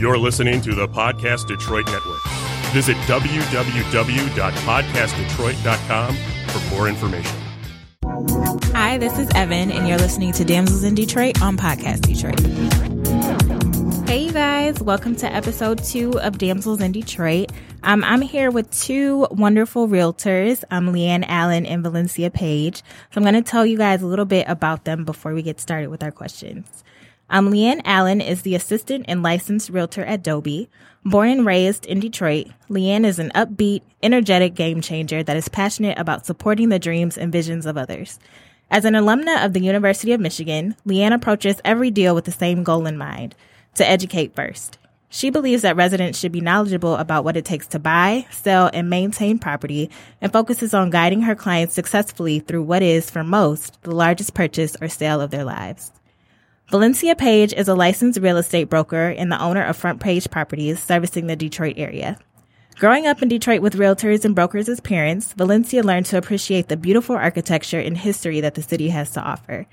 You're listening to the Podcast Detroit Network. Visit www.podcastdetroit.com for more information. Hi, this is Evann, and you're listening to Damsels in Detroit on Podcast Detroit. Hey, you guys, welcome to episode two of Damsels in Detroit. Um, I'm here with two wonderful realtors, um, LeAnn Allan and Valyncia Page. So I'm going to tell you guys a little bit about them before we get started with our questions. Um, LeAnn Allan is the assistant and licensed realtor at DOBI. Born and raised in Detroit, LeAnn is an upbeat, energetic game changer that is passionate about supporting the dreams and visions of others. As an alumna of the University of Michigan, LeAnn approaches every deal with the same goal in mind to educate first. She believes that residents should be knowledgeable about what it takes to buy, sell, and maintain property and focuses on guiding her clients successfully through what is, for most, the largest purchase or sale of their lives. Valyncia Page is a licensed real estate broker and the owner of Front Page Properties servicing the Detroit area. Growing up in Detroit with realtors and brokers as parents, Valyncia learned to appreciate the beautiful architecture and history that the city has to offer.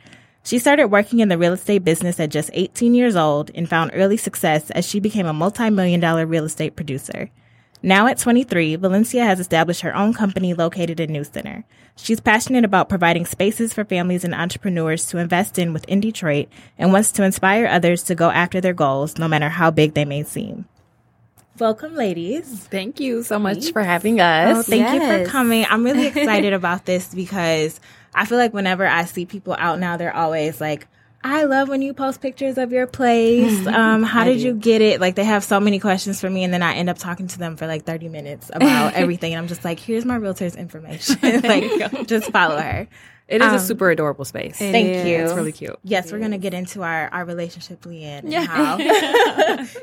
She started working in the real estate business at just 18 years old and found early success as she became a multi-million dollar real estate producer. Now at 23, Valyncia has established her own company located in New Center. She's passionate about providing spaces for families and entrepreneurs to invest in within Detroit and wants to inspire others to go after their goals, no matter how big they may seem. Welcome, ladies. Thank you so much Thanks. for having us. Oh, thank yes. you for coming. I'm really excited about this because I feel like whenever I see people out now, they're always like, I love when you post pictures of your place. Um, how did do. you get it? Like they have so many questions for me and then I end up talking to them for like 30 minutes about everything. And I'm just like, here's my realtor's information. like just follow her. It is um, a super adorable space. Thank is. you. It's really cute. Yes, we're gonna get into our, our relationship, LeAnn, and yeah. how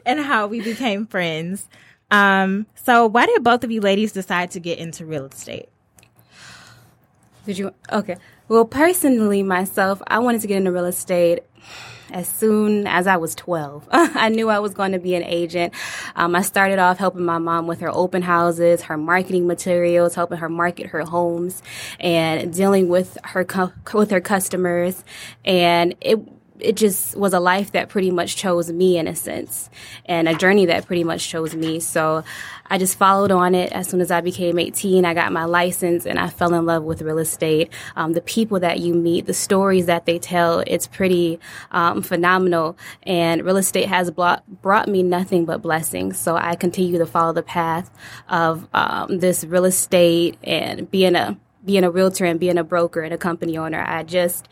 and how we became friends. Um, so why did both of you ladies decide to get into real estate? Did you? Okay. Well, personally, myself, I wanted to get into real estate as soon as I was 12. I knew I was going to be an agent. Um, I started off helping my mom with her open houses, her marketing materials, helping her market her homes, and dealing with her with her customers. And it it just was a life that pretty much chose me in a sense and a journey that pretty much chose me. So I just followed on it as soon as I became 18. I got my license and I fell in love with real estate. Um, the people that you meet, the stories that they tell, it's pretty um, phenomenal. And real estate has brought, brought me nothing but blessings. So I continue to follow the path of um, this real estate and being a being a realtor and being a broker and a company owner. I just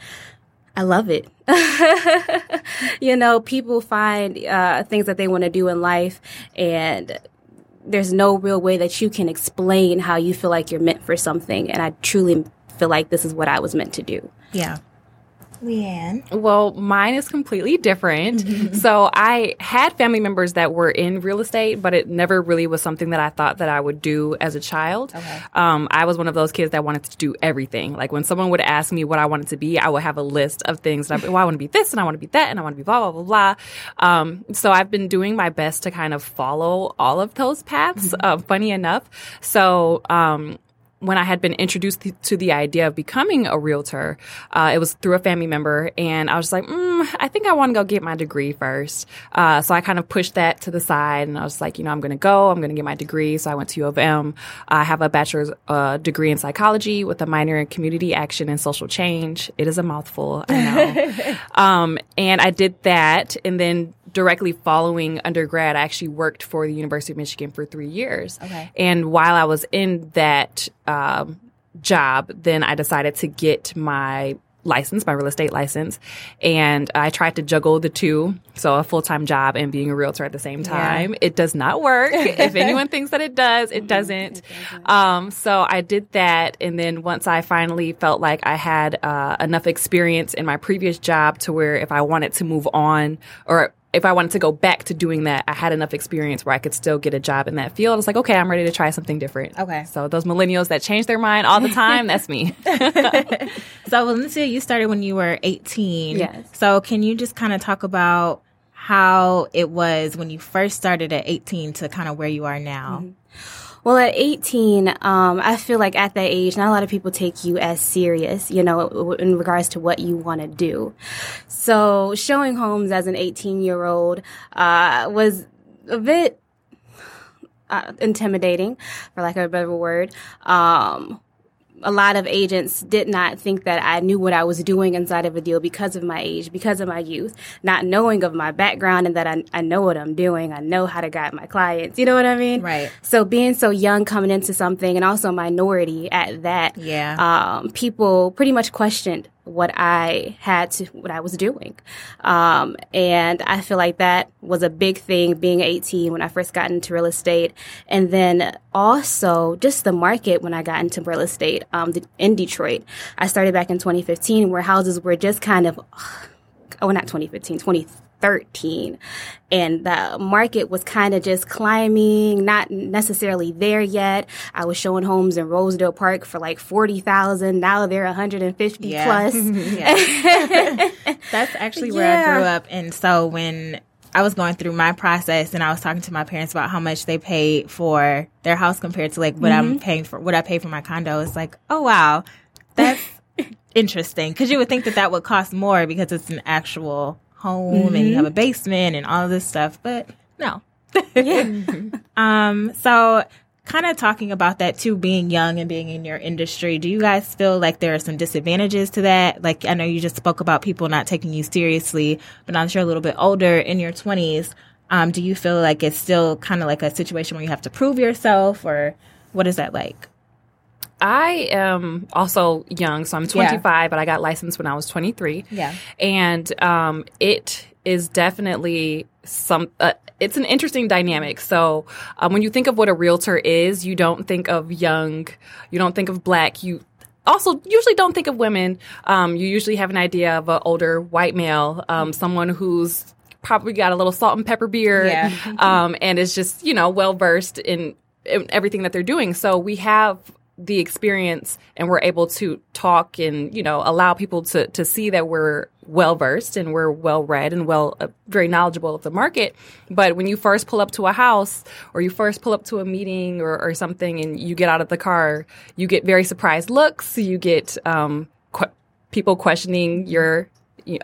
I love it. you know, people find uh, things that they want to do in life, and there's no real way that you can explain how you feel like you're meant for something. And I truly feel like this is what I was meant to do. Yeah. LeAnn? Well, mine is completely different. Mm-hmm. So I had family members that were in real estate, but it never really was something that I thought that I would do as a child. Okay. Um, I was one of those kids that wanted to do everything. Like when someone would ask me what I wanted to be, I would have a list of things. And I, well, I want to be this and I want to be that and I want to be blah, blah, blah, blah. Um, so I've been doing my best to kind of follow all of those paths, mm-hmm. uh, funny enough. So, um, when I had been introduced to the idea of becoming a realtor, uh, it was through a family member, and I was like, mm, I think I want to go get my degree first. Uh, so I kind of pushed that to the side, and I was like, you know, I'm going to go, I'm going to get my degree. So I went to U of M. I have a bachelor's uh, degree in psychology with a minor in community action and social change. It is a mouthful, I know. um, and I did that, and then directly following undergrad, I actually worked for the University of Michigan for three years. Okay. And while I was in that um, job, then I decided to get my license, my real estate license, and I tried to juggle the two, so a full time job and being a realtor at the same time. Yeah. It does not work. if anyone thinks that it does, it doesn't. It doesn't. Um, so I did that, and then once I finally felt like I had uh, enough experience in my previous job to where if I wanted to move on or if I wanted to go back to doing that, I had enough experience where I could still get a job in that field. It's like, okay, I'm ready to try something different. Okay. So those millennials that change their mind all the time, that's me. so Valyncia, you started when you were 18. Yes. So can you just kind of talk about how it was when you first started at 18 to kind of where you are now? Mm-hmm. Well, at 18, um, I feel like at that age, not a lot of people take you as serious, you know, in regards to what you want to do. So showing homes as an 18 year old, uh, was a bit uh, intimidating, for lack of a better word. Um, a lot of agents did not think that I knew what I was doing inside of a deal because of my age, because of my youth, not knowing of my background and that I, I know what I'm doing. I know how to guide my clients. You know what I mean? Right. So being so young coming into something and also minority at that, Yeah. um, people pretty much questioned what I had to, what I was doing. Um, and I feel like that was a big thing being 18 when I first got into real estate. And then also just the market when I got into real estate, um, in Detroit. I started back in 2015 where houses were just kind of, oh, not 2015, 2013. And the market was kind of just climbing, not necessarily there yet. I was showing homes in Rosedale Park for like 40,000. Now they're 150 Yeah. plus. That's actually where I grew up. And so when I was going through my process and I was talking to my parents about how much they pay for their house compared to like what I'm mm-hmm. paying for, what I pay for my condo, it's like, oh wow, that's interesting. Cause you would think that that would cost more because it's an actual home and you have a basement and all this stuff, but no. Um, so kind of talking about that too, being young and being in your industry, do you guys feel like there are some disadvantages to that? Like, I know you just spoke about people not taking you seriously, but now that you're a little bit older in your 20s, um, do you feel like it's still kind of like a situation where you have to prove yourself or what is that like? I am also young, so I'm 25, but I got licensed when I was 23. Yeah. and um, it is definitely some. Uh, it's an interesting dynamic. So um, when you think of what a realtor is, you don't think of young, you don't think of black, you also usually don't think of women. Um, you usually have an idea of an older white male, um, someone who's probably got a little salt and pepper beard, Yeah. um, and is just you know well versed in, in everything that they're doing. So we have the experience and we're able to talk and you know allow people to to see that we're well versed and we're well read and well uh, very knowledgeable of the market. But when you first pull up to a house or you first pull up to a meeting or, or something and you get out of the car you get very surprised looks. You get um, qu- people questioning your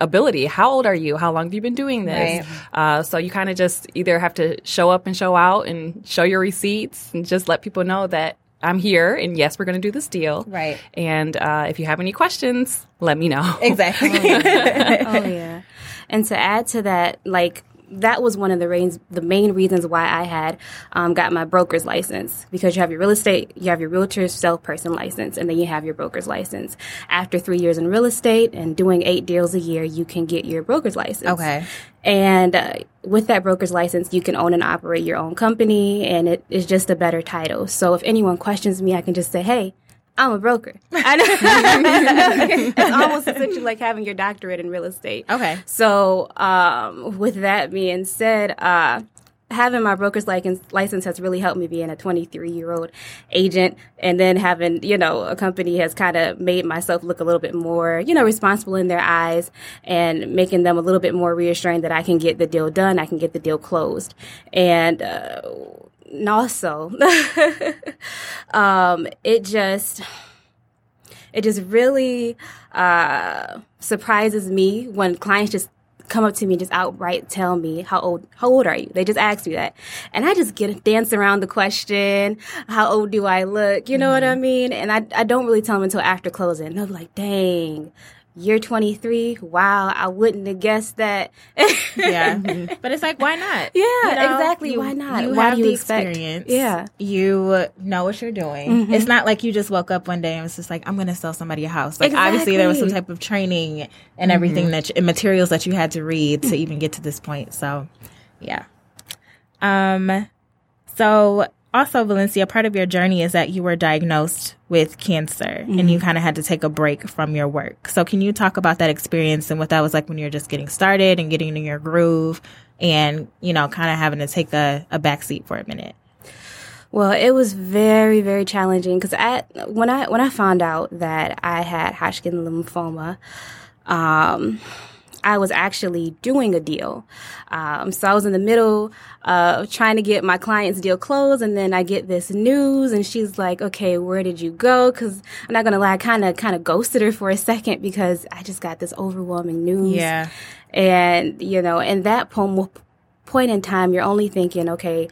ability. How old are you? How long have you been doing this? Uh, so you kind of just either have to show up and show out and show your receipts and just let people know that I'm here and yes, we're going to do this deal. Right. And uh, if you have any questions, let me know. Exactly. oh yeah. And to add to that, like that was one of the reasons, the main reasons why I had um, got my broker's license because you have your real estate, you have your realtor salesperson license, and then you have your broker's license. After three years in real estate and doing eight deals a year, you can get your broker's license. Okay. And uh, with that broker's license, you can own and operate your own company, and it is just a better title. So if anyone questions me, I can just say, "Hey, I'm a broker." I know. it's almost essentially like having your doctorate in real estate. Okay. So um, with that being said, uh, having my broker's license, has really helped me being a 23 year old agent and then having you know a company has kind of made myself look a little bit more you know responsible in their eyes and making them a little bit more reassuring that i can get the deal done i can get the deal closed and uh, and also. Um, it just it just really uh, surprises me when clients just come up to me and just outright tell me how old how old are you? They just ask me that. And i just get dance around the question how old do i look? You know what i mean? And I, I don't really tell them until after closing. They'll be like dang you're 23 wow i wouldn't have guessed that yeah. But it's like, why not? Yeah, exactly. Why not? You Why have do you the expect- experience. Yeah. You know what you're doing. Mm-hmm. It's not like you just woke up one day and was just like, I'm going to sell somebody a house. Like, obviously, there was some type of training and everything that, you, and materials that you had to read to even get to this point. So, yeah. Um, so also, Valyncia, part of your journey is that you were diagnosed with cancer and you kind of had to take a break from your work. So, can you talk about that experience and what that was like when you were just getting started and getting in your groove and, you know, kind of having to take a, a back seat for a minute? Well, it was very, very challenging because at when I when I found out that I had Hodgkin lymphoma, um, I was actually doing a deal. Um, so I was in the middle of trying to get my client's deal closed, and then I get this news, and she's like, "Okay, where did you go?" Because I'm not gonna lie, I kind of kind of ghosted her for a second because I just got this overwhelming news. Yeah. and you know, in that poem point in time, you're only thinking, okay,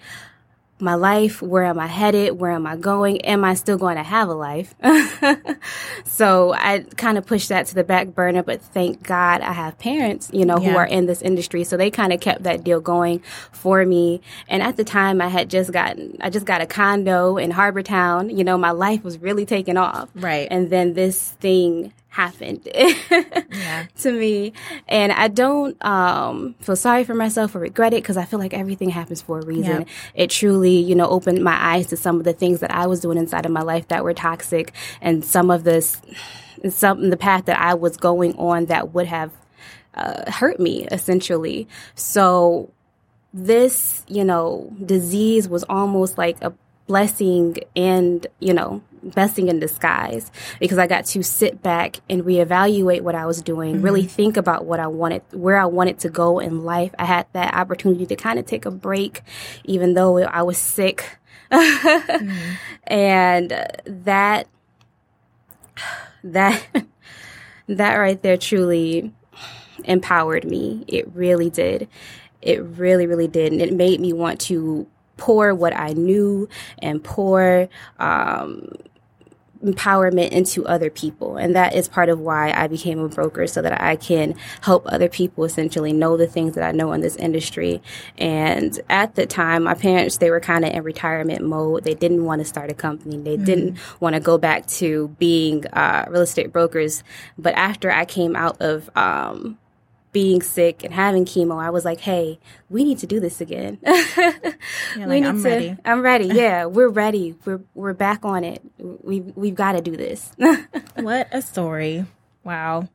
my life, where am I headed? Where am I going? Am I still going to have a life? so I kind of pushed that to the back burner, but thank God I have parents, you know, yeah. who are in this industry. So they kind of kept that deal going for me. And at the time I had just gotten, I just got a condo in Harbor Town. You know, my life was really taking off. Right. And then this thing happened yeah. to me. And I don't um, feel sorry for myself or regret it because I feel like everything happens for a reason. Yep. It truly, you know, opened my eyes to some of the things that I was doing inside of my life that were toxic and some of this, some the path that I was going on that would have uh, hurt me essentially. So this, you know, disease was almost like a blessing and, you know, blessing in disguise because I got to sit back and reevaluate what I was doing, mm-hmm. really think about what I wanted, where I wanted to go in life. I had that opportunity to kind of take a break, even though I was sick. mm-hmm. And that, that, that right there truly empowered me. It really did. It really, really did. And it made me want to pour what I knew and pour um, empowerment into other people. And that is part of why I became a broker so that I can help other people essentially know the things that I know in this industry. And at the time, my parents, they were kind of in retirement mode. They didn't want to start a company. They mm-hmm. didn't want to go back to being uh, real estate brokers. But after I came out of, um, being sick and having chemo, I was like, "Hey, we need to do this again. like, we need I'm to. Ready. I'm ready. Yeah, we're ready. We're we're back on it. We we've got to do this." what a story! Wow.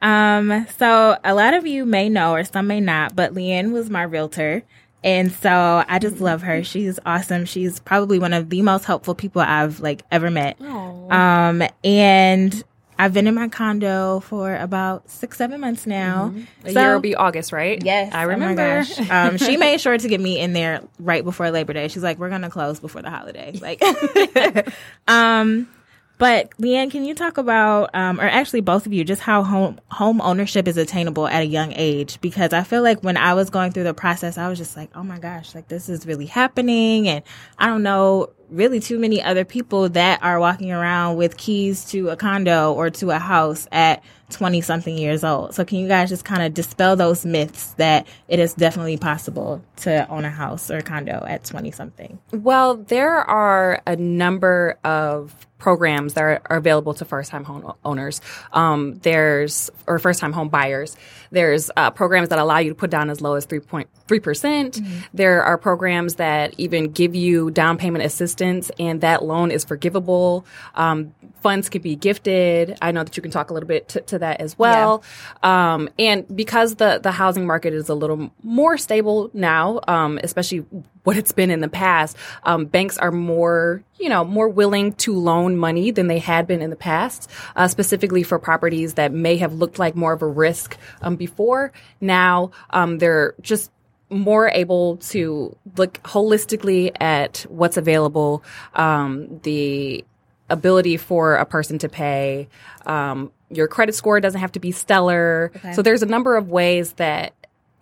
Um, so a lot of you may know, or some may not, but LeAnn was my realtor. And so I just love her. She's awesome. She's probably one of the most helpful people I've like ever met. Aww. Um, and I've been in my condo for about six, seven months now. Mm-hmm. So, year will be August, right? Yes, I remember. Oh um, she made sure to get me in there right before Labor Day. She's like, "We're gonna close before the holiday." Like, um, but LeAnn, can you talk about, um, or actually both of you, just how home home ownership is attainable at a young age? Because I feel like when I was going through the process, I was just like, oh my gosh, like this is really happening, and I don't know really too many other people that are walking around with keys to a condo or to a house at 20 something years old. So can you guys just kind of dispel those myths that it is definitely possible to own a house or a condo at 20 something? Well, there are a number of programs that are, are available to first time home owners. Um, there's, or first time home buyers. There's uh, programs that allow you to put down as low as 3.3%. mm hmm There are programs that even give you down payment assistance and that loan is forgivable. Um, funds can be gifted. I know that you can talk a little bit to, to that as well. Yeah. Um, and because the, the housing market is a little more stable now, um, especially what it's been in the past, um, banks are more, you know, more willing to loan money than they had been in the past, uh, specifically for properties that may have looked like more of a risk um, before. Now um, they're just more able to look holistically at what's available, um, the ability for a person to pay. Um, your credit score doesn't have to be stellar. Okay. So there's a number of ways that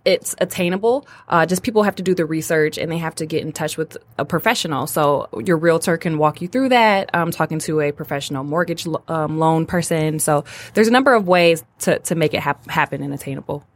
it's attainable. Uh, just people have to do the research and they have to get in touch with a professional. So your realtor can walk you through that. Talking to a professional mortgage um, loan person. So there's a number of ways to to make it hap- happen and attainable.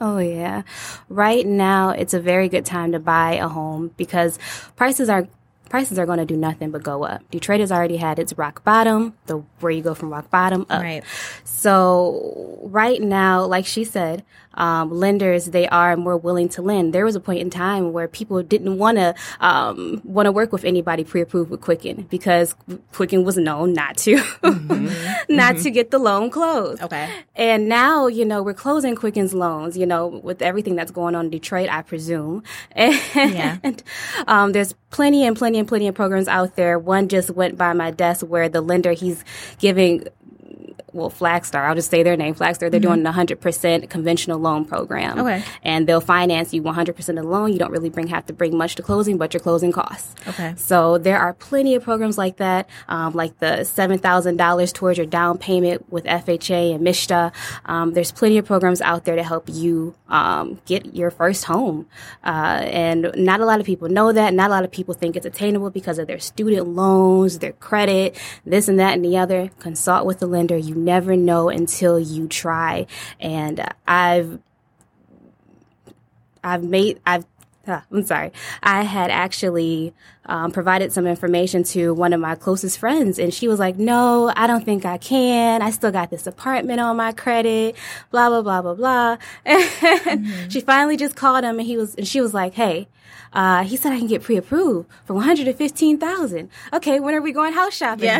Oh, yeah. Right now, it's a very good time to buy a home because prices are prices are going to do nothing but go up. Detroit has already had its rock bottom, the where you go from rock bottom up. Right. So right now, like she said, um, lenders they are more willing to lend. There was a point in time where people didn't want to um, want to work with anybody pre-approved with Quicken because Quicken was known not to mm-hmm. not mm-hmm. to get the loan closed. Okay. And now you know we're closing Quicken's loans. You know with everything that's going on in Detroit, I presume. And yeah. um, there's plenty and plenty and plenty of programs out there. One just went by my desk where the lender he's giving well, Flagstar, I'll just say their name, Flagstar, they're doing a 100% conventional loan program. Okay. And they'll finance you 100% of the loan. You don't really bring have to bring much to closing, but your closing costs. Okay. So there are plenty of programs like that, um, like the $7,000 towards your down payment with FHA and MSHDA. Um, there's plenty of programs out there to help you um, get your first home. Uh, and not a lot of people know that. Not a lot of people think it's attainable because of their student loans, their credit, this and that and the other. Consult with the lender. You never know until you try. And uh, I've I've made I've ah, I'm sorry. I had actually um, provided some information to one of my closest friends, and she was like, "No, I don't think I can. I still got this apartment on my credit. Blah blah blah blah blah." And she finally just called him, and he was and she was like, "Hey." Uh, he said I can get pre-approved for one hundred and fifteen thousand. Okay, when are we going house shopping?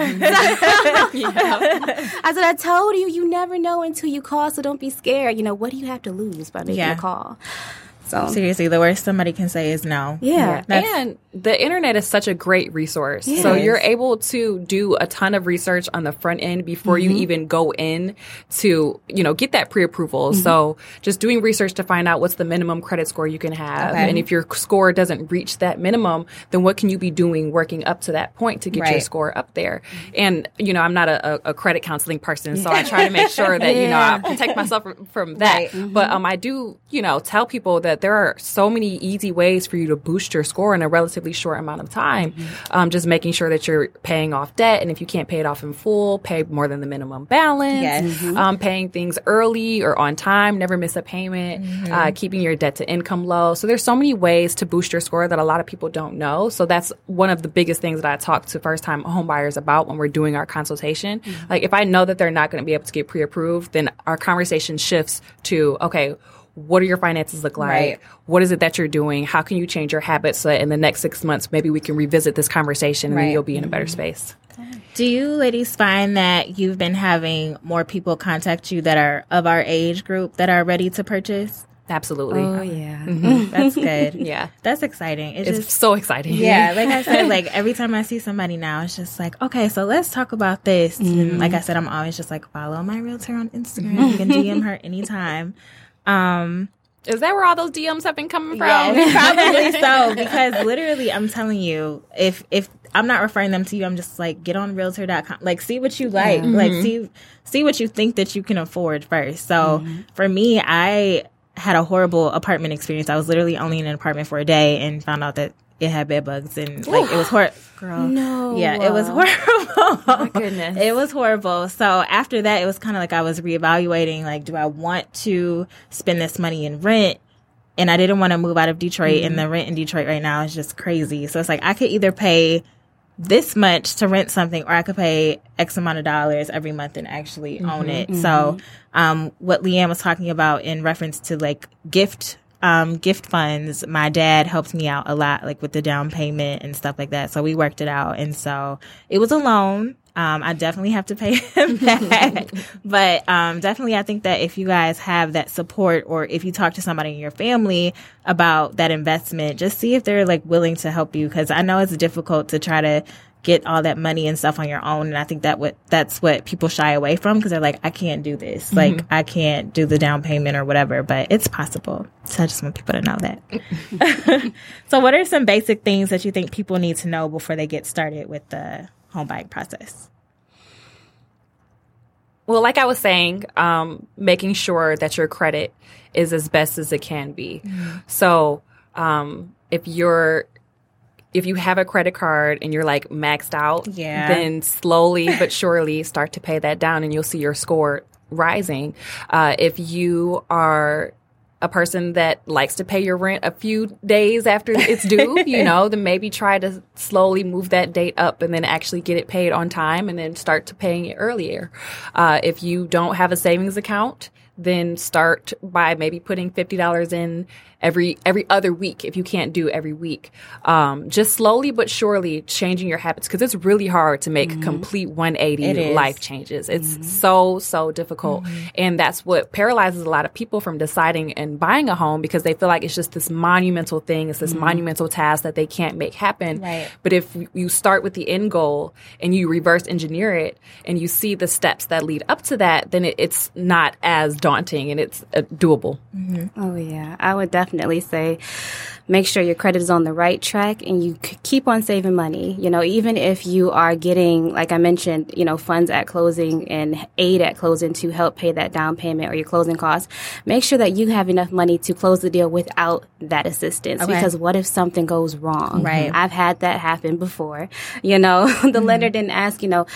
Yeah. I said I told you, you never know until you call, so don't be scared. You know what do you have to lose by making Yeah. a call? So Seriously, the worst somebody can say is no. yeah, That's- and the internet is such a great resource. So you're able to do a ton of research on the front end before you mm-hmm. even go in to, you know, get that pre-approval. Mm-hmm. So just doing research to find out what's the minimum credit score you can have. Okay. And if your score doesn't reach that minimum, then what can you be doing working up to that point to get your score up there? And, you know, I'm not a, a, a credit counseling person, so I try to make sure that, you know, I protect myself from, from that. Right. Mm-hmm. But um, I do, you know, tell people that there are so many easy ways for you to boost your score in a relatively short amount of time. Um, just making sure that you're paying off debt, and if you can't pay it off in full, pay more than the minimum balance. Yes. Um, paying things early or on time, never miss a payment. Uh, keeping your debt to income low. So there's so many ways to boost your score that a lot of people don't know. So that's one of the biggest things that I talk to first time home buyers about when we're doing our consultation. Like if I know that they're not going to be able to get pre-approved, then our conversation shifts to okay what do your finances look like? Right. What is it that you're doing? How can you change your habits so that in the next six months, maybe we can revisit this conversation and Right. then you'll be in a better mm-hmm. space? Do you ladies find that you've been having more people contact you that are of our age group that are ready to purchase? Absolutely. Oh uh-huh. yeah. Mm-hmm. That's good. Yeah. That's exciting. It It's just so exciting. yeah, like I said, like every time I see somebody now, it's just like, okay, so let's talk about this. And like mm-hmm. I said, I'm always just like, follow my realtor on Instagram. You can DM her anytime. Um, Is that where all those DMs have been coming from? Yes, probably so. Because literally, I'm telling you, if if I'm not referring them to you, I'm just like get on Realtor.com. Like see what you like. Like see see what you think that you can afford first. So for me, I had a horrible apartment experience. I was literally only in an apartment for a day and found out that it had bed bugs and like it was horrible. Girl, No. yeah, it was horrible. my goodness. It was horrible. So after that, it was kind of like I was reevaluating, like, do I want to spend this money in rent? And I didn't want to move out of Detroit, and the mm-hmm. rent in Detroit right now is just crazy. So it's like I could either pay this much to rent something, or I could pay X amount of dollars every month and actually own mm-hmm, it. So, mm-hmm. um, what LeAnn was talking about in reference to like gift um, gift funds, my dad helped me out a lot, like with the down payment and stuff like that. So we worked it out. And so it was a loan. Um, I definitely have to pay him back. but um, definitely, I think that if you guys have that support or if you talk to somebody in your family about that investment, just see if they're like willing to help you. Cause I know it's difficult to try to get all that money and stuff on your own. And I think that what that's what people shy away from because they're like, I can't do this. Like I can't do the down payment or whatever, but it's possible. So I just want people to know that. so what are some basic things that you think people need to know before they get started with the home buying process? Well, like I was saying, um, making sure that your credit is as best as it can be. So, um, if you're if you have a credit card and you're like maxed out, Yeah. then slowly but surely start to pay that down, and you'll see your score rising. Uh, if you are a person that likes to pay your rent a few days after it's due, you know, then maybe try to slowly move that date up and then actually get it paid on time and then start to paying it earlier. Uh, if you don't have a savings account, then start by maybe putting $50 in every every other week if you can't do every week. Um, just slowly but surely changing your habits because it's really hard to make mm-hmm. complete 180 life changes. It's mm-hmm. so so difficult, mm-hmm. and that's what paralyzes a lot of people from deciding and buying a home because they feel like it's just this monumental thing. It's this monumental task that they can't make happen. Right. But if you start with the end goal and you reverse engineer it and you see the steps that lead up to that, then it, it's not as daunting and it's uh, doable. Oh yeah, I would definitely say make sure your credit is on the right track and you keep on saving money. You know, even if you are getting, like I mentioned, you know, funds at closing and aid at closing to help pay that down payment or your closing costs, make sure that you have enough money to close the deal without that assistance. Okay. Because what if something goes wrong? Right. I've had that happen before. You know, the mm-hmm. lender didn't ask, you know,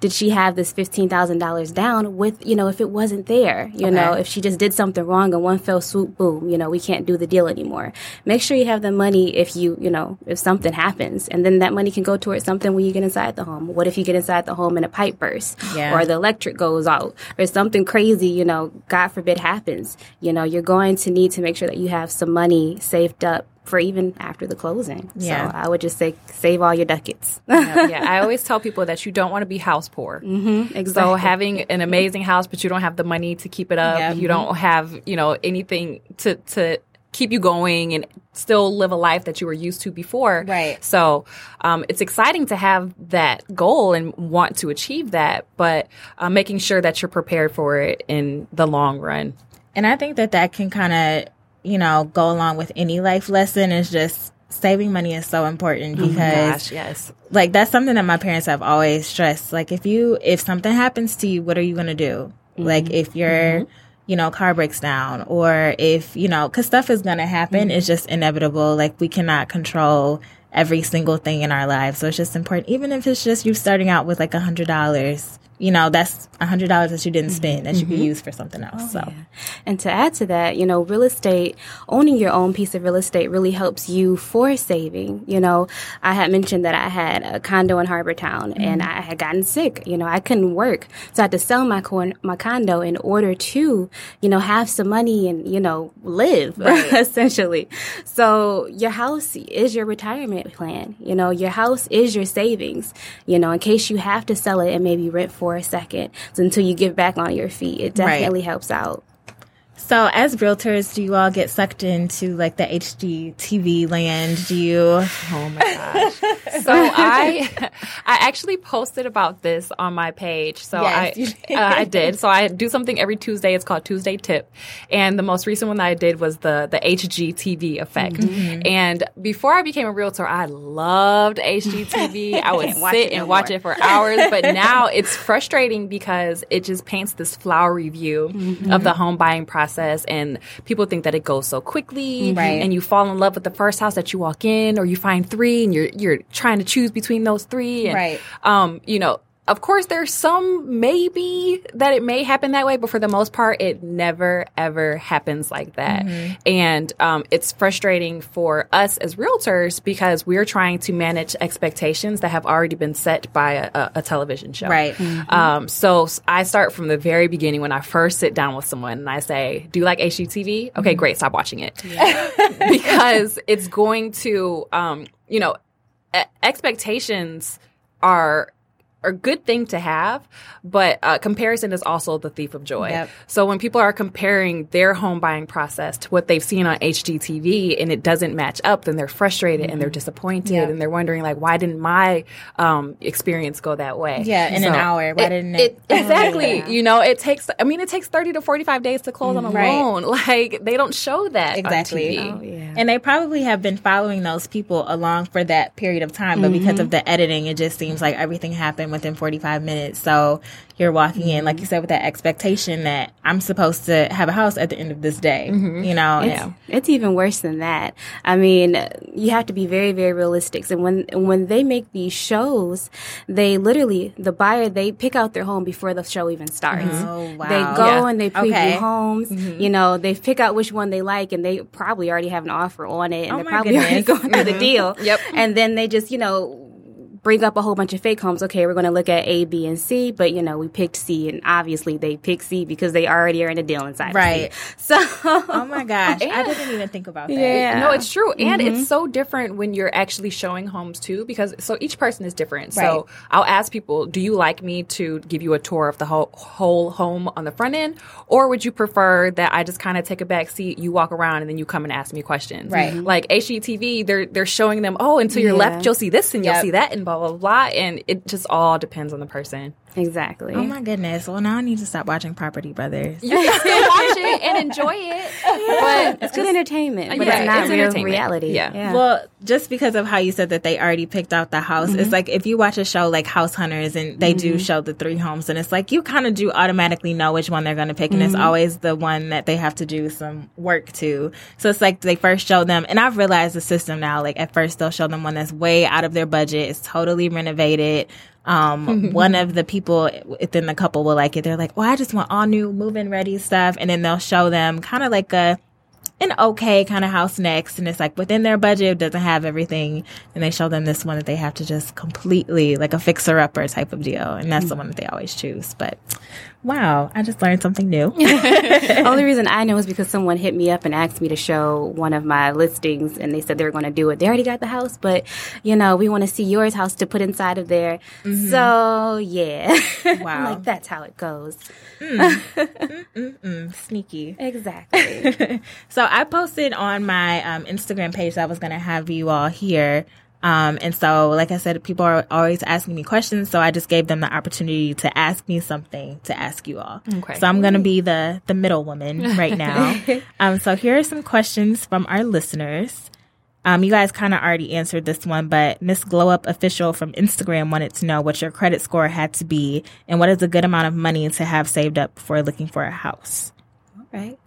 did she have this $15,000 down with, you know, if it wasn't there, you know, if she just did something wrong and one fell swoop, boom, you know, we can't do the deal anymore. Make sure you have the money if you, you know, if something happens and then that money can go towards something when you get inside the home. What if you get inside the home and a pipe bursts Yeah. or the electric goes out or something crazy, you know, God forbid happens, you know, you're going to need to make sure that you have some money saved up for even after the closing. Yeah. So I would just say save all your ducats. yeah, I always tell people that you don't want to be house poor. So exactly. having an amazing house, but you don't have the money to keep it up. Yep. You don't have, you know, anything to to keep you going and still live a life that you were used to before. Right. So um, it's exciting to have that goal and want to achieve that, but uh, making sure that you're prepared for it in the long run. And I think that that can kind of, you know, go along with any life lesson is just saving money is so important oh because Gosh, yes. like that's something that my parents have always stressed. Like if you if something happens to you, what are you going to do? Mm-hmm. Like if your mm-hmm. you know car breaks down or if, you know, cuz stuff is going to happen, mm-hmm. it's just inevitable. Like we cannot control every single thing in our lives. So it's just important even if it's just you starting out with like a $100 you know, that's hundred dollars that you didn't mm-hmm. spend that you could mm-hmm. use for something else. Oh, so And to add to that, you know, real estate, owning your own piece of real estate really helps you for saving. You know, I had mentioned that I had a condo in Harbor Town and mm-hmm. I had gotten sick. You know, I couldn't work. So I had to sell my, con- my condo in order to, you know, have some money and, you know, live essentially. So your house is your retirement plan. You know, your house is your savings, you know, in case you have to sell it and maybe rent for a second until you get back on your feet. It Right. definitely helps out. So, as realtors, do you all get sucked into like the HGTV land? Do you? Oh my gosh. so I I actually posted about this on my page. So Yes, I uh, I did. So I do something every Tuesday. It's called Tuesday Tip. And the most recent one that I did was the the HGTV effect. Mm-hmm. And before I became a realtor, I loved HGTV. I would sit it no and watch more. it for hours, but now it's frustrating because it just paints this flowery view Mm-hmm. of the home buying process and people think that it goes so quickly Right. and you fall in love with the first house that you walk in or you find three and you're you're trying to choose between those three and Right. um you know of course there's some maybe that it may happen that way but for the most part it never ever happens like that Mm-hmm. and um, it's frustrating for us as realtors because we're trying to manage expectations that have already been set by a, a, a television show Right. um, so I start from the very beginning when I first sit down with someone and I say, "Do you like HGTV? Okay, great. Stop watching it because it's going to, um, you know, expectations are a good thing to have, but uh, comparison is also the thief of joy. Yep. So when people are comparing their home buying process to what they've seen on HGTV and it doesn't match up, then they're frustrated and they're disappointed Yep. and they're wondering like, why didn't my um, experience go that way? Yeah, in an hour. Why didn't it- exactly. Yeah. You know, it takes. I mean, it takes thirty to forty-five days to close on a Right. loan. Like they don't show that Exactly. On TV. Oh, yeah. And they probably have been following those people along for that period of time, but because of the editing, it just seems like everything happened within 45 minutes. So you're walking in, like you said, with that expectation that I'm supposed to have a house at the end of this day, mm-hmm. you know? It's, Yeah. it's even worse than that. I mean, you have to be very, very realistic. And when when they make these shows, they literally the buyer they pick out their home before the show even starts. Oh, wow. They go Yeah. and they preview Okay. homes. Mm-hmm. You know, they pick out which one they like, and they probably already have an offer on it, and Oh they're probably already goodness. going through the mm-hmm. deal. Yep. And then they just, you know. Bring up a whole bunch of fake homes. Okay, we're going to look at A, B, and C, but you know, we picked C, and obviously they picked C because they already are in a deal inside. Right. So, oh my gosh, I didn't even think about that. Yeah. No, it's true. And it's mm-hmm. so different when you're actually showing homes too, because so each person is different. Right. So I'll ask people, do you like me to give you a tour of the whole, whole home on the front end? Or would you prefer that I just kind of take a back seat, you walk around, and then you come and ask me questions? Right. Like HGTV, they're, they're showing them, oh, and to your Yeah. left, you'll see this and you'll see that and blah, blah, blah. And it just all depends on the person. Exactly. Oh my goodness. Well, now I need to stop watching Property Brothers. You can still watch it and enjoy it. But it's good entertainment, but Yeah, it's not it's real entertainment. reality. Yeah. Well, just because of how you said that they already picked out the house, it's mm-hmm. like if you watch a show like House Hunters and they do mm-hmm. show the three homes, and it's like you kind of do automatically know which one they're going to pick, and it's mm-hmm. always the one that they have to do some work to. So it's like they first show them, and I've realized the system now. Like at first they'll show them one that's way out of their budget, it's totally renovated. Um, one of the people within the couple will like it. They're like, "Well, I just want all new, move-in ready stuff," and then they'll show them kind of like a an okay kind of house next. And it's like within their budget doesn't have everything. And they show them this one that they have to just completely like a fixer upper type of deal. And that's the one that they always choose. But wow i just learned something new Only reason I know is because someone hit me up and asked me to show one of my listings, and they said they were going to do it. They already got the house, but you know, we want to see yours house to put inside of there. So yeah, Wow. like that's how it goes. sneaky Exactly. so i posted on my um, instagram page that i was going to have you all here um, and so like i said people are always asking me questions so i just gave them the opportunity to ask me something to ask you all Okay. so i'm going to be the the middle woman right now um, so here are some questions from our listeners um, you guys kind of already answered this one, but Miss Glow Up Official from Instagram wanted to know what your credit score had to be and what is a good amount of money to have saved up before looking for a house. right.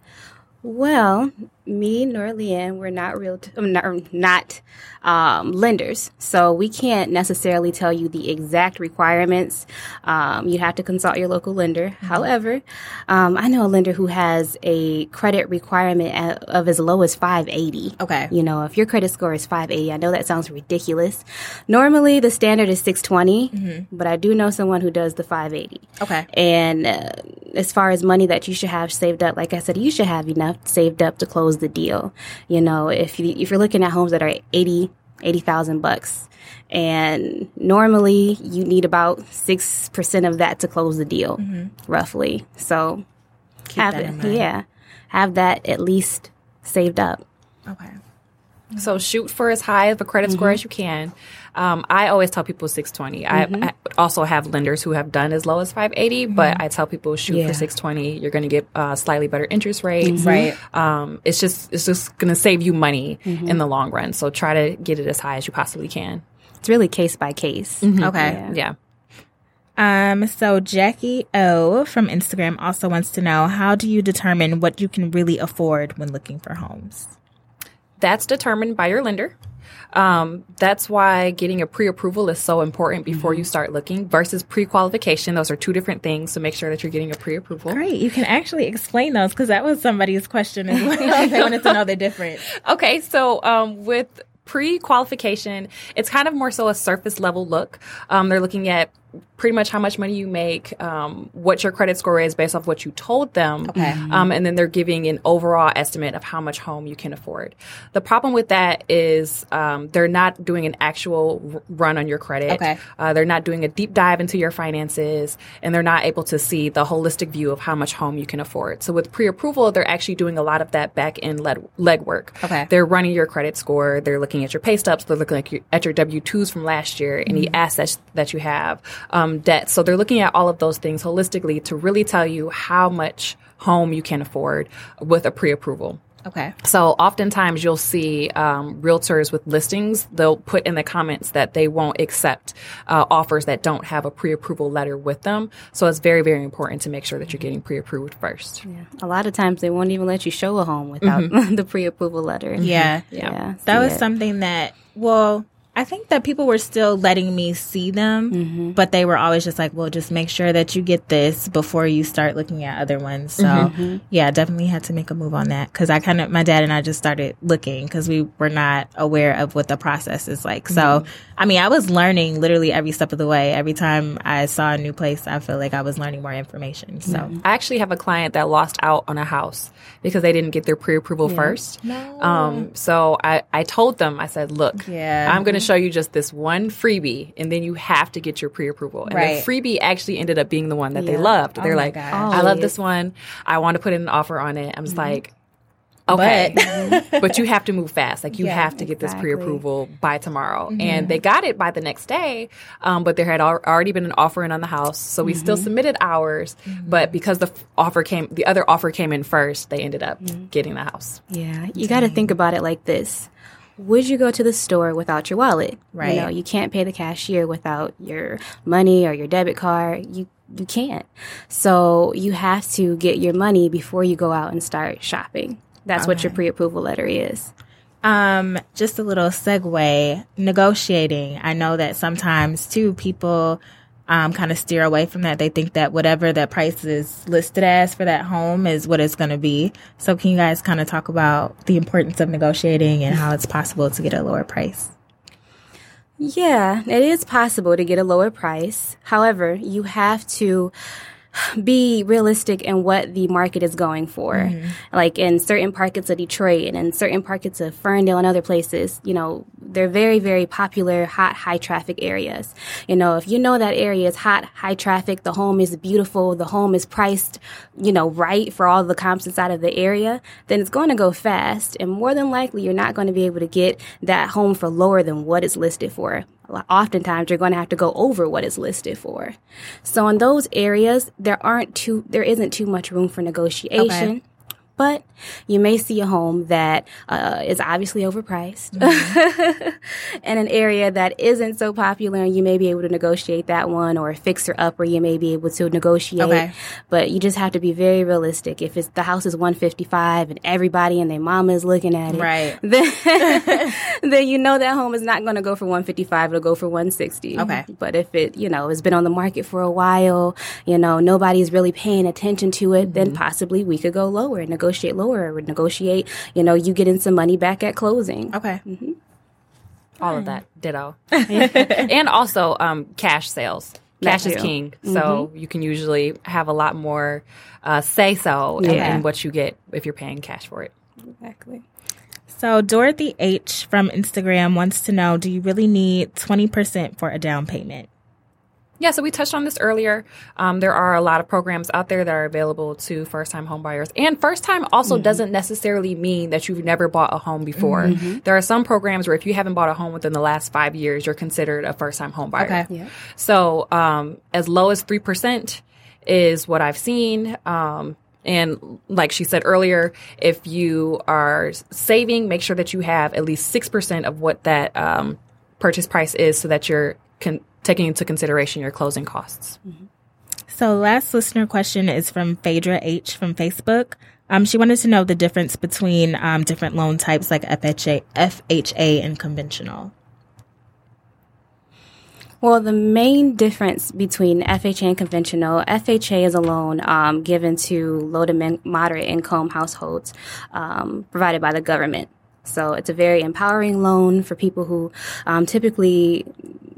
Well, me nor LeAnn, we're not real, t- um, not, not um, lenders, so we can't necessarily tell you the exact requirements. Um, you'd have to consult your local lender. However, um, I know a lender who has a credit requirement at, of as low as 580. Okay. You know, if your credit score is 580, I know that sounds ridiculous. Normally, the standard is 620, but I do know someone who does the 580. Okay. And uh, as far as money that you should have saved up, like I said, you should have enough saved up to close the deal. You know, if you if you're looking at homes that are 80 80,000 bucks and normally you need about 6% of that to close the deal mm-hmm. roughly. So have that it. in mind. Yeah. Have that at least saved up. Okay. So shoot for as high of a credit score as you can. Um, I always tell people 620. I, I also have lenders who have done as low as 580, but I tell people shoot Yeah. for 620. You're going to get uh, slightly better interest rates. Right. Um, it's just it's just going to save you money in the long run. So try to get it as high as you possibly can. It's really case by case. Okay. Yeah. Yeah. Um, so Jackie O from Instagram also wants to know how do you determine what you can really afford when looking for homes? That's determined by your lender. Um, that's why getting a pre-approval is so important before you start looking versus pre-qualification. Those are two different things. So make sure that you're getting a pre-approval. Great. You can actually explain those because that was somebody's question as well. they wanted to know the difference. Okay, so um, with pre-qualification, it's kind of more so a surface level look. Um, they're looking at pretty much how much money you make, um, what your credit score is based off what you told them, Okay. um, and then they're giving an overall estimate of how much home you can afford. The problem with that is um, they're not doing an actual r- run on your credit. Okay. Uh, they're not doing a deep dive into your finances, and they're not able to see the holistic view of how much home you can afford. So with pre-approval, they're actually doing a lot of that back end leg legwork. Okay. They're running your credit score. They're looking at your pay stubs. They're looking at your, at your W twos from last year, any Mm-hmm. assets that you have, um, debt. So they're looking at all of those things holistically to really tell you how much home you can afford with a pre-approval. Okay. So oftentimes you'll see um, realtors with listings, they'll put in the comments that they won't accept uh, offers that don't have a pre-approval letter with them. So it's very, very important to make sure that you're getting pre-approved first. Yeah. A lot of times they won't even let you show a home without the pre-approval letter. Yeah. Yeah. That was yeah. something that, well, I think that people were still letting me see them, Mm-hmm. but they were always just like, well, just make sure that you get this before you start looking at other ones. So, Mm-hmm. yeah, definitely had to make a move on that because I kind of, my dad and I just started looking because we were not aware of what the process is like. So, Mm-hmm. I mean, I was learning literally every step of the way. Every time I saw a new place, I feel like I was learning more information. So, Mm-hmm. I actually have a client that lost out on a house because they didn't get their pre-approval first. No. Um, so I, I told them, I said, look, Yeah. I'm going to show you just this one freebie and then you have to get your pre-approval. And Right. the freebie actually ended up being the one that they loved. They're oh my like, gosh. I love this one. I want to put in an offer on it. I'm just mm-hmm. like, okay, mm-hmm. but, you have to move fast. Like you Yeah, have to get this exactly. pre-approval by tomorrow. Mm-hmm. And they got it by the next day. Um, but there had al- already been an offer in on the house. So we still submitted ours, but because the f- offer came, the other offer came in first, they ended up getting the house. Yeah, you got to think about it like this. Would you go to the store without your wallet? Right. You know, you can't pay the cashier without your money or your debit card. You you can't. So you have to get your money before you go out and start shopping. That's what your pre-approval letter is. Um, just a little segue. Negotiating. I know that sometimes too people um, kind of steer away from that. They think that whatever that price is listed as for that home is what it's going to be. So can you guys kind of talk about the importance of negotiating and how it's possible to get a lower price? Yeah, it is possible to get a lower price. However, you have to be realistic in what the market is going for. Mm-hmm. Like in certain pockets of Detroit and in certain pockets of Ferndale and other places, you know, they're very, very popular, hot, high traffic areas. You know, if you know that area is hot, high traffic, the home is beautiful, the home is priced, you know, right for all the comps inside of the area, then it's going to go fast. And more than likely, you're not going to be able to get that home for lower than what it's listed for oftentimes you're going to have to go over what is listed for. So in those areas, there aren't too, there isn't too much room for negotiation. But you may see a home that uh, is obviously overpriced in an area that isn't so popular, and you may be able to negotiate that one, or a fixer up where you may be able to negotiate. Okay. But you just have to be very realistic. If it's the house is 155 and everybody and their mama is looking at it, Right. then, then you know that home is not going to go for 155 it'll go for 160 Okay. but if it you know has been on the market for a while you know nobody's really paying attention to it then possibly we could go lower and negotiate lower or negotiate you know you getting some money back at closing. Okay. all of that ditto. And also um, cash sales. Cash is king. So you can usually have a lot more uh, say so in, in what you get if you're paying cash for it. Exactly. So Dorothy H from Instagram wants to know, do you really need 20% for a down payment? Yeah, so we touched on this earlier. Um, there are a lot of programs out there that are available to first time homebuyers. And first time also doesn't necessarily mean that you've never bought a home before. There are some programs where if you haven't bought a home within the last five years, you're considered a first time homebuyer. Okay. Yeah. So um, as low as 3% is what I've seen. Um, and like she said earlier, if you are saving, make sure that you have at least 6% of what that um, purchase price is so that you're con- taking into consideration your closing costs. So last listener question is from Phaedra H from Facebook. Um, she wanted to know the difference between um, different loan types like FHA, FHA and conventional. Well, the main difference between FHA and conventional, FHA is a loan um, given to low to min- moderate income households um, provided by the government. So it's a very empowering loan for people who um, typically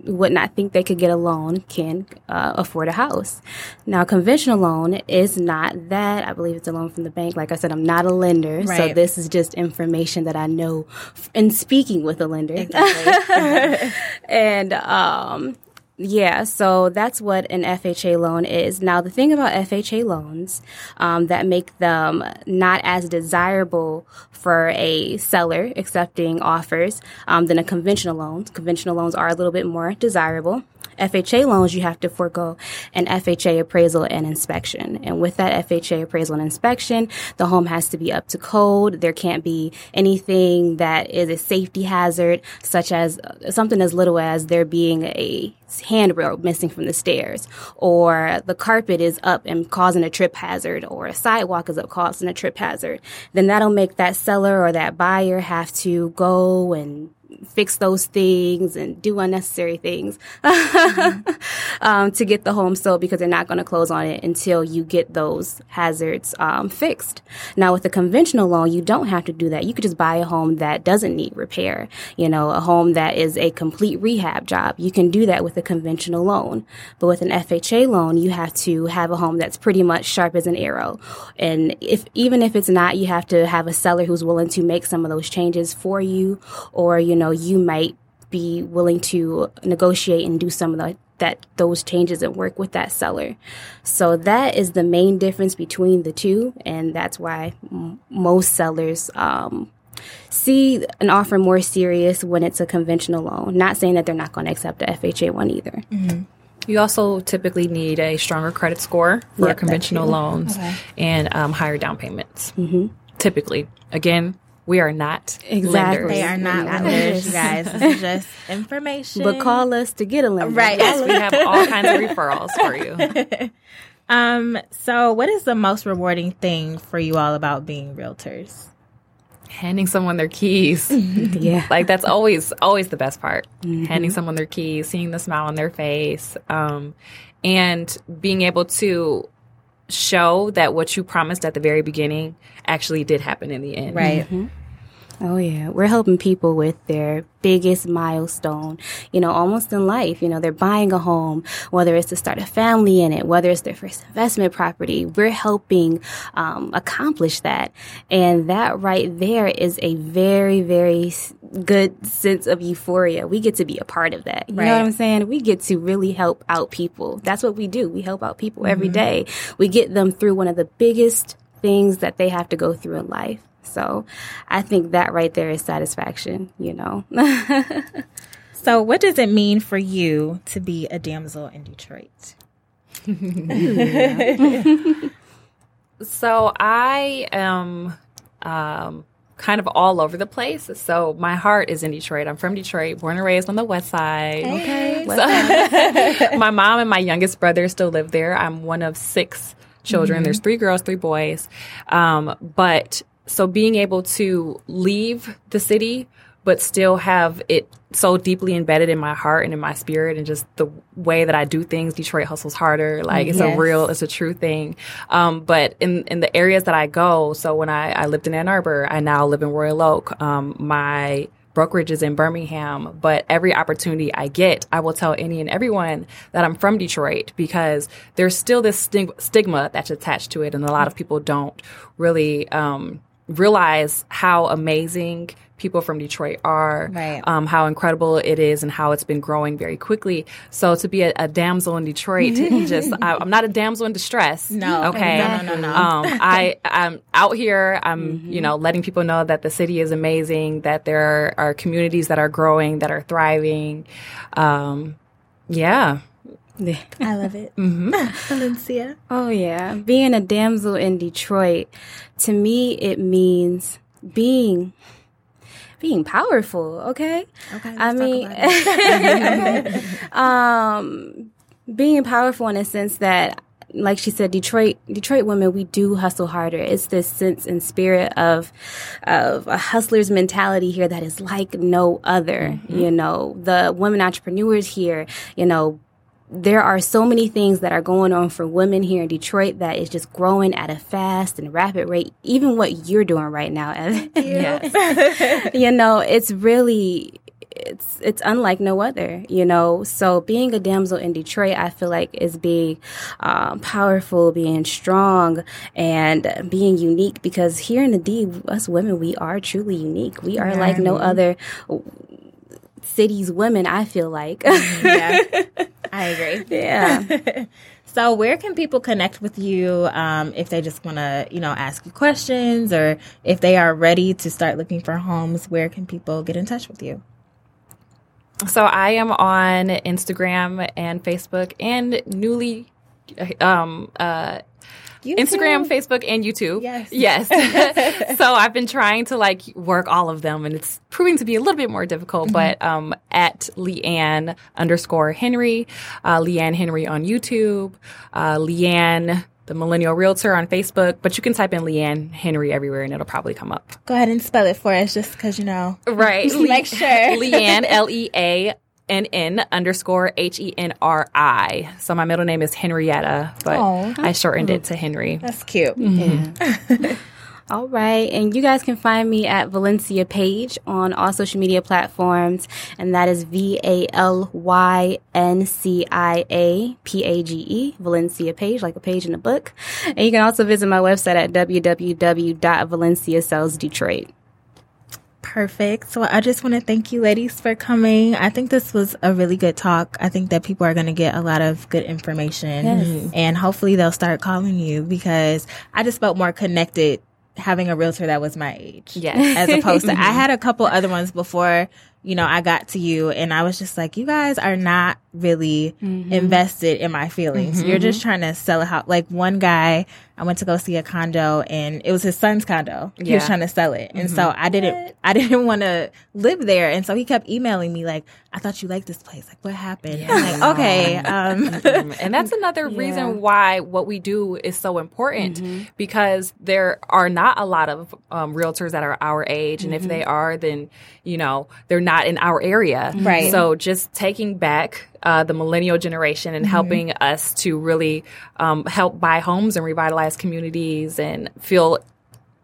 would not think they could get a loan can uh, afford a house. Now, conventional loan is not that. I believe it's a loan from the bank. Like I said, I'm not a lender, so this is just information that I know in speaking with a lender. and um, yeah, so that's what an FHA loan is. Now, the thing about FHA loans um, that make them not as desirable for a seller accepting offers um, than a conventional loan. Conventional loans are a little bit more desirable. FHA loans, you have to forego an FHA appraisal and inspection. And with that FHA appraisal and inspection, the home has to be up to code. There can't be anything that is a safety hazard, such as something as little as there being a handrail missing from the stairs, or the carpet is up and causing a trip hazard, or a sidewalk is up causing a trip hazard. Then that'll make that seller or that buyer have to go and fix those things and do unnecessary things um, to get the home sold because they're not going to close on it until you get those hazards um, fixed. Now, with a conventional loan, you don't have to do that. You could just buy a home that doesn't need repair. You know, a home that is a complete rehab job. You can do that with a conventional loan. But with an FHA loan, you have to have a home that's pretty much sharp as an arrow. And if even if it's not, you have to have a seller who's willing to make some of those changes for you, or you know, you might be willing to negotiate and do some of the that those changes and work with that seller. So that is the main difference between the two, and that's why m- most sellers um, see an offer more serious when it's a conventional loan. Not saying that they're not going to accept a FHA one either. Mm-hmm. You also typically need a stronger credit score for Yep, conventional loans Okay. and um, higher down payments. Mm-hmm. Typically, again, we are not Exactly. lenders. They are not Not lenders, lenders. you guys. This is just information. But call us to get a lender. Right. Yes, we have all kinds of referrals for you. Um, so what is the most rewarding thing for you all about being realtors? Handing someone their keys. Yeah. like that's always always the best part handing someone their keys seeing the smile on their face um, and being able to show that what you promised at the very beginning actually did happen in the end Right. Mm-hmm. Oh yeah, we're helping people with their biggest milestone, you know, almost in life. You know, they're buying a home, whether it's to start a family in it, whether it's their first investment property. We're helping um, accomplish that, and that right there is a very, very good sense of euphoria. We get to be a part of that. You know what I'm saying? We get to really help out people. That's what we do. We help out people every day. We get them through one of the biggest things that they have to go through in life. So I think that right there is satisfaction, you know. So what does it mean for you to be a damsel in Detroit? so i am um, kind of all over the place so my heart is in detroit i'm from detroit born and raised on the west side Okay. So- my mom and my youngest brother still live there. I'm one of six children. There's three girls, three boys. Um, but so being able to leave the city, but still have it so deeply embedded in my heart and in my spirit and just the way that I do things. Detroit hustles harder. Like it's Yes. a real, it's a true thing. Um, but in, in the areas that I go, so when I, I lived in Ann Arbor, I now live in Royal Oak. Um, my brokerage is in Birmingham, but every opportunity I get, I will tell any and everyone that I'm from Detroit because there's still this stig- stigma that's attached to it, and a lot of people don't really um, realize how amazing people from Detroit are, Right. um, how incredible it is, and how it's been growing very quickly. So to be a, a damsel in Detroit, just I, I'm not a damsel in distress. No. okay, No, no, no, no. Um, I I'm out here. I'm you know letting people know that the city is amazing, that there are communities that are growing, that are thriving. Um, yeah. I love it. Valyncia. oh yeah, being a damsel in Detroit, to me it means being being powerful, okay? Okay. I mean, um, being powerful in a sense that, like she said, Detroit, Detroit women, we do hustle harder. It's this sense and spirit of, of a hustler's mentality here that is like no other. You know, the women entrepreneurs here, you know, there are so many things that are going on for women here in Detroit that is just growing at a fast and rapid rate. Even what you're doing right now, Evann. Yes. you know, it's really it's it's unlike no other, you know. So being a damsel in Detroit, I feel like is being um, powerful, being strong, and being unique. Because here in the D, us women, we are truly unique. We are like no other city's women. I feel like, yeah. I agree. yeah. So, where can people connect with you um, if they just want to, you know, ask you questions or if they are ready to start looking for homes? Where can people get in touch with you? So I am on Instagram and Facebook and newly um uh Instagram, Facebook, and YouTube. Yes. Yes. so I've been trying to like work all of them and it's proving to be a little bit more difficult, but um at LeAnn underscore Henry, uh LeAnn Henry on YouTube, uh LeAnn the Millennial Realtor on Facebook, but you can type in LeAnn Henry everywhere and it'll probably come up. Go ahead and spell it for us just because you know. Right. Make sure. LeAnn, L E A N N underscore H E N R I. So my middle name is Henrietta, but Aw. I shortened it to Henry. That's cute. Mm-hmm. All right. And you guys can find me at Valyncia Page on all social media platforms. And that is V A L Y N C I A P A G E, Valyncia Page, like a page in a book. And you can also visit my website at www.valynciasellsdetroit. Perfect. So I just want to thank you ladies for coming. I think this was a really good talk. I think that people are going to get a lot of good information Yes. Mm-hmm. and hopefully they'll start calling you because I just felt more connected having a realtor that was my age. Yes. As opposed to, I had a couple other ones before, you know, I got to you and I was just like, you guys are not really mm-hmm. invested in my feelings. You're mm-hmm. just trying to sell a house. Like one guy, I went to go see a condo and it was his son's condo. He was trying to sell it. And so mm-hmm. I didn't, I didn't want to live there. And so he kept emailing me like, I thought you liked this place. Like what happened? I'm like, okay. Um, and that's another reason why what we do is so important because there are not a lot of um, realtors that are our age. And if they are, then, you know, they're not in our area. Right. So just taking back uh, the millennial generation and helping us to really um, help buy homes and revitalize communities and feel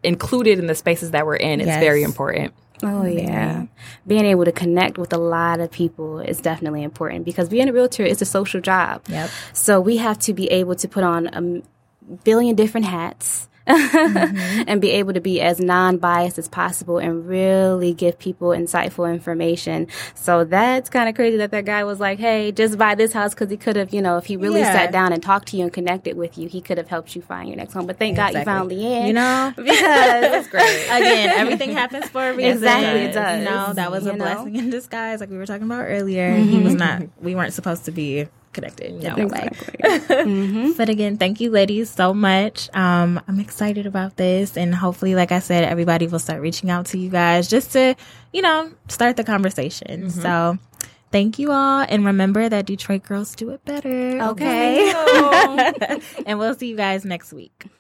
included in the spaces that we're in. It's Yes. very important. Oh yeah. Being able to connect with a lot of people is definitely important because being a realtor is a social job. Yep. So we have to be able to put on a billion different hats. Mm-hmm. and be able to be as non-biased as possible and really give people insightful information. So that's kind of crazy that that guy was like, "Hey, just buy this house" because he could have, you know, if he really Yeah. sat down and talked to you and connected with you, he could have helped you find your next home. But thank God you found Exactly. LeAnn. You know, because again, everything happens for a reason. Exactly, it does. You know, that was a know? blessing in disguise, like we were talking about earlier. He was mm-hmm. not. We weren't supposed to be connected. in that way. But again, thank you, ladies, so much. Um, I'm excited about this, and hopefully, like I said, everybody will start reaching out to you guys just to, you know, start the conversation. So. Thank you all, and remember that Detroit girls do it better. Okay, and we'll see you guys next week.